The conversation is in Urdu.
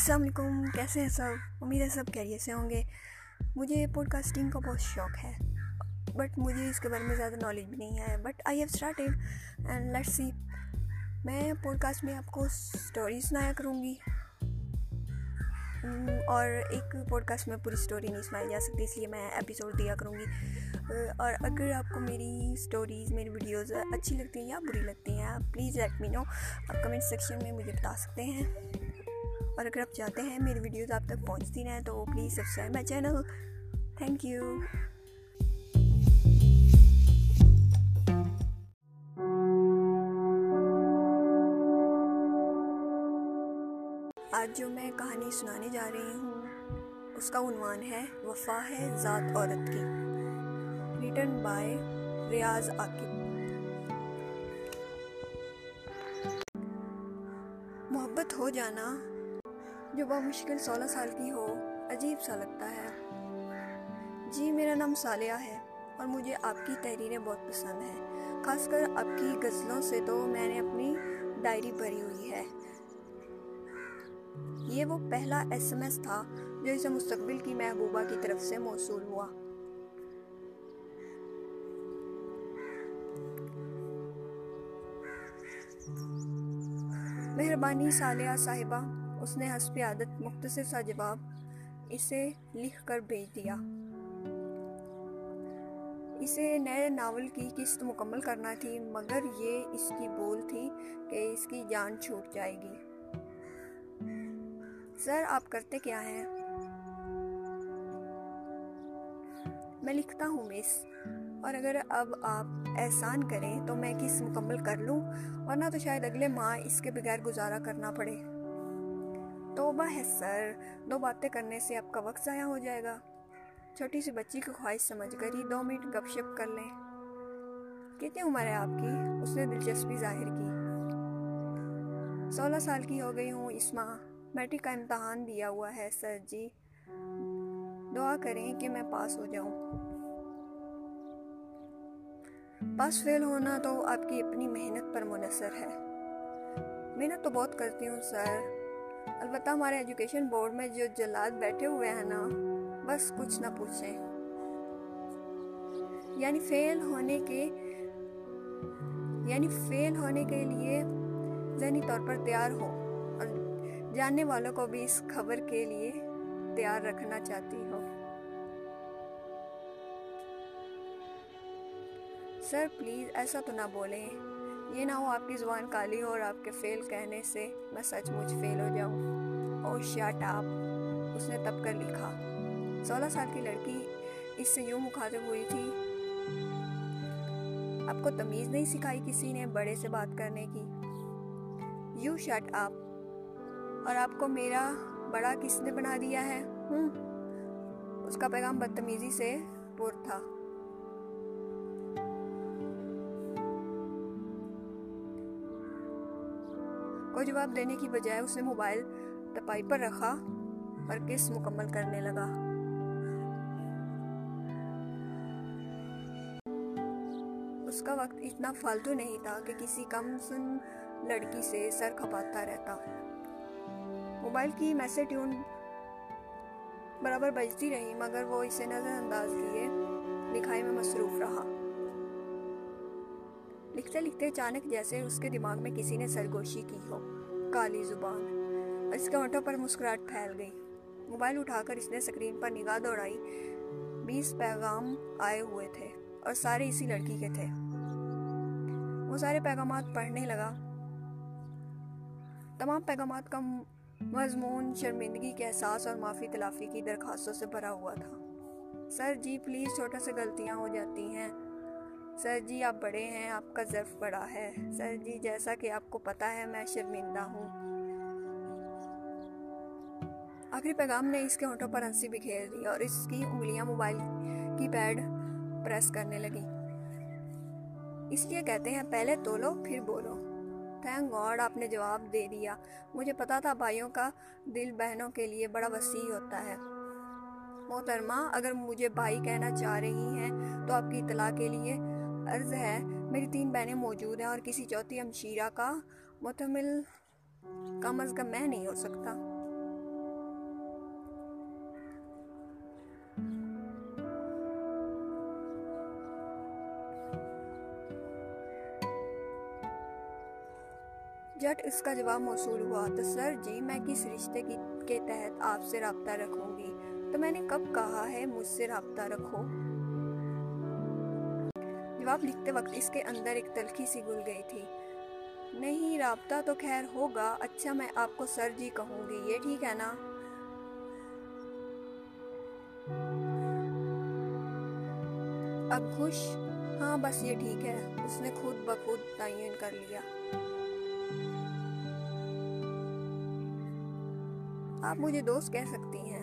السلام علیکم کیسے ہیں سب امید ہے سب خیریت سے ہوں گے مجھے پوڈ کاسٹنگ کا بہت شوق ہے بٹ مجھے اس کے بارے میں زیادہ نالج بھی نہیں ہے but I have started and let see میں پوڈ کاسٹ میں آپ کو اسٹوری سنایا کروں گی اور ایک پوڈ کاسٹ میں پوری اسٹوری نہیں سنائی جا سکتی اس لیے میں ایپیسوڈ دیا کروں گی اور اگر آپ کو میری اسٹوریز میری ویڈیوز اچھی لگتی ہیں یا بری لگتی ہیں پلیز لیٹ می نو آپ کمنٹ سیکشن میں مجھے بتا سکتے ہیں اور اگر آپ چاہتے ہیں میری ویڈیوز آپ تک پہنچتی رہیں تو please subscribe my channel. Thank you آج جو میں کہانی سنانے جا رہی ہوں، اس کا عنوان ہے وفا ہے ذات عورت کی۔ Written by Riaz Aqib. محبت ہو جانا جو بمشکل سولہ سال کی ہو، عجیب سا لگتا ہے۔ جی میرا نام سالیہ ہے اور مجھے آپ کی تحریریں بہت پسند ہیں۔ خاص کر آپ کی غزلوں سے تو میں نے اپنی ڈائری بھری ہوئی ہے۔ یہ وہ پہلا ایس ایم ایس تھا جو اسے مستقبل کی محبوبہ کی طرف سے موصول ہوا۔ مہربانی سالیہ صاحبہ۔ اس نے حسب عادت مختصر سا جواب اسے لکھ کر بھیج دیا۔ اسے نئے ناول کی قسط مکمل کرنا تھی، مگر یہ اس کی بول تھی کہ اس کی جان چھوٹ جائے گی۔ سر، آپ کرتے کیا ہیں؟ میں لکھتا ہوں، مس۔ اور اگر اب آپ احسان کریں تو میں کس مکمل کر لوں، ورنہ تو شاید اگلے ماہ اس کے بغیر گزارا کرنا پڑے۔ توبہ ہے سر۔ دو باتیں کرنے سے آپ کا وقت ضائع ہو جائے گا۔ چھوٹی سی بچی کی خواہش سمجھ کر ہی دو منٹ گپ شپ کر لیں۔ کتنی عمر ہے آپ کی؟ اس نے دلچسپی ظاہر کی۔ سولہ سال کی ہو گئی ہوں اس ماہ۔ میٹرک کا امتحان دیا ہوا ہے سر جی۔ دعا کریں کہ میں پاس ہو جاؤں۔ پاس فیل ہونا تو آپ کی اپنی محنت پر منحصر ہے۔ محنت تو بہت کرتی ہوں سر۔ البتہ ہمارے ایجوکیشن بورڈ میں جو جلاد بیٹھے ہوئے ہیں نا، بس کچھ نہ پوچھیں۔ یعنی فیل ہونے کے یعنی فیل ہونے کے لیے ذہنی طور پر تیار ہو۔ اور جاننے والوں کو بھی اس خبر کے لیے تیار رکھنا چاہتی ہو سر، پلیز ایسا تو نہ بولیں۔ یہ نہ ہو آپ کی زبان کالی ہو اور آپ کے فیل کہنے سے میں سچ مچ فیل ہو جاؤں۔ او شاٹ آپ، اس نے تب کر لکھا۔ سولہ سال کی لڑکی اس سے یوں مخاطب ہوئی تھی، آپ کو تمیز نہیں سکھائی کسی نے بڑے سے بات کرنے کی۔ یو شٹ آپ، اور آپ کو میرا بڑا کس نے بنا دیا ہے؟ ہوں، اس کا پیغام بدتمیزی سے پر تھا۔ کو جواب دینے کی بجائے اس نے موبائل تپائی پر رکھا اور کس مکمل کرنے لگا۔ اس کا وقت اتنا فالتو نہیں تھا کہ کسی کم سن لڑکی سے سر کھپاتا رہتا۔ موبائل کی میسج ٹیون برابر بجتی رہی، مگر وہ اسے نظر انداز لیے لکھائی میں مصروف رہا۔ لکھتے لکھتے اچانک جیسے اس کے دماغ میں کسی نے سرگوشی کی ہو، کالی زبان، اور اس کے ہونٹوں پر مسکراہٹ پھیل گئی۔ موبائل اٹھا کر اس نے سکرین پر نگاہ دوڑائی۔ بیس پیغام آئے ہوئے تھے اور سارے اسی لڑکی کے تھے۔ وہ سارے پیغامات پڑھنے لگا۔ تمام پیغامات کا مضمون شرمندگی کے احساس اور معافی تلافی کی درخواستوں سے بھرا ہوا تھا۔ سر جی پلیز، چھوٹا سے غلطیاں ہو جاتی ہیں۔ سر جی آپ بڑے ہیں، آپ کا ظرف بڑا ہے۔ سر جی جیسا کہ آپ کو پتا ہے، میں شرمندہ ہوں۔ آخری پیغام نے اس کے ہونٹوں پر ہنسی بکھیر دی اور اس کی انگلیاں موبائل کی پیڈ پریس کرنے لگی اس لیے کہتے ہیں، پہلے تولو، پھر بولو۔ تھینک گاڈ، آپ نے جواب دے دیا۔ مجھے پتا تھا، بھائیوں کا دل بہنوں کے لیے بڑا وسیع ہوتا ہے۔ محترمہ، اگر مجھے بھائی کہنا چاہ رہی ہیں تو آپ کی اطلاع کے لیے عرض ہے، میری تین بہنیں موجود ہیں اور کسی چوتھی امشیرہ کا متمل کم از کم میں نہیں ہو سکتا۔ جٹ اس کا جواب موصول ہوا، تو سر جی میں کس رشتے کی کے تحت آپ سے رابطہ رکھوں گی؟ تو میں نے کب کہا ہے مجھ سے رابطہ رکھو؟ جواب لکھتے وقت اس کے اندر ایک تلخی سی گل گئی تھی۔ نہیں، رابطہ تو خیر ہوگا اچھا میں آپ کو سر جی کہوں گی، یہ ٹھیک ہے نا؟ اب خوش؟ ہاں بس یہ ٹھیک ہے، اس نے خود بخود تعین کر لیا۔ آپ مجھے دوست کہہ سکتی ہیں؟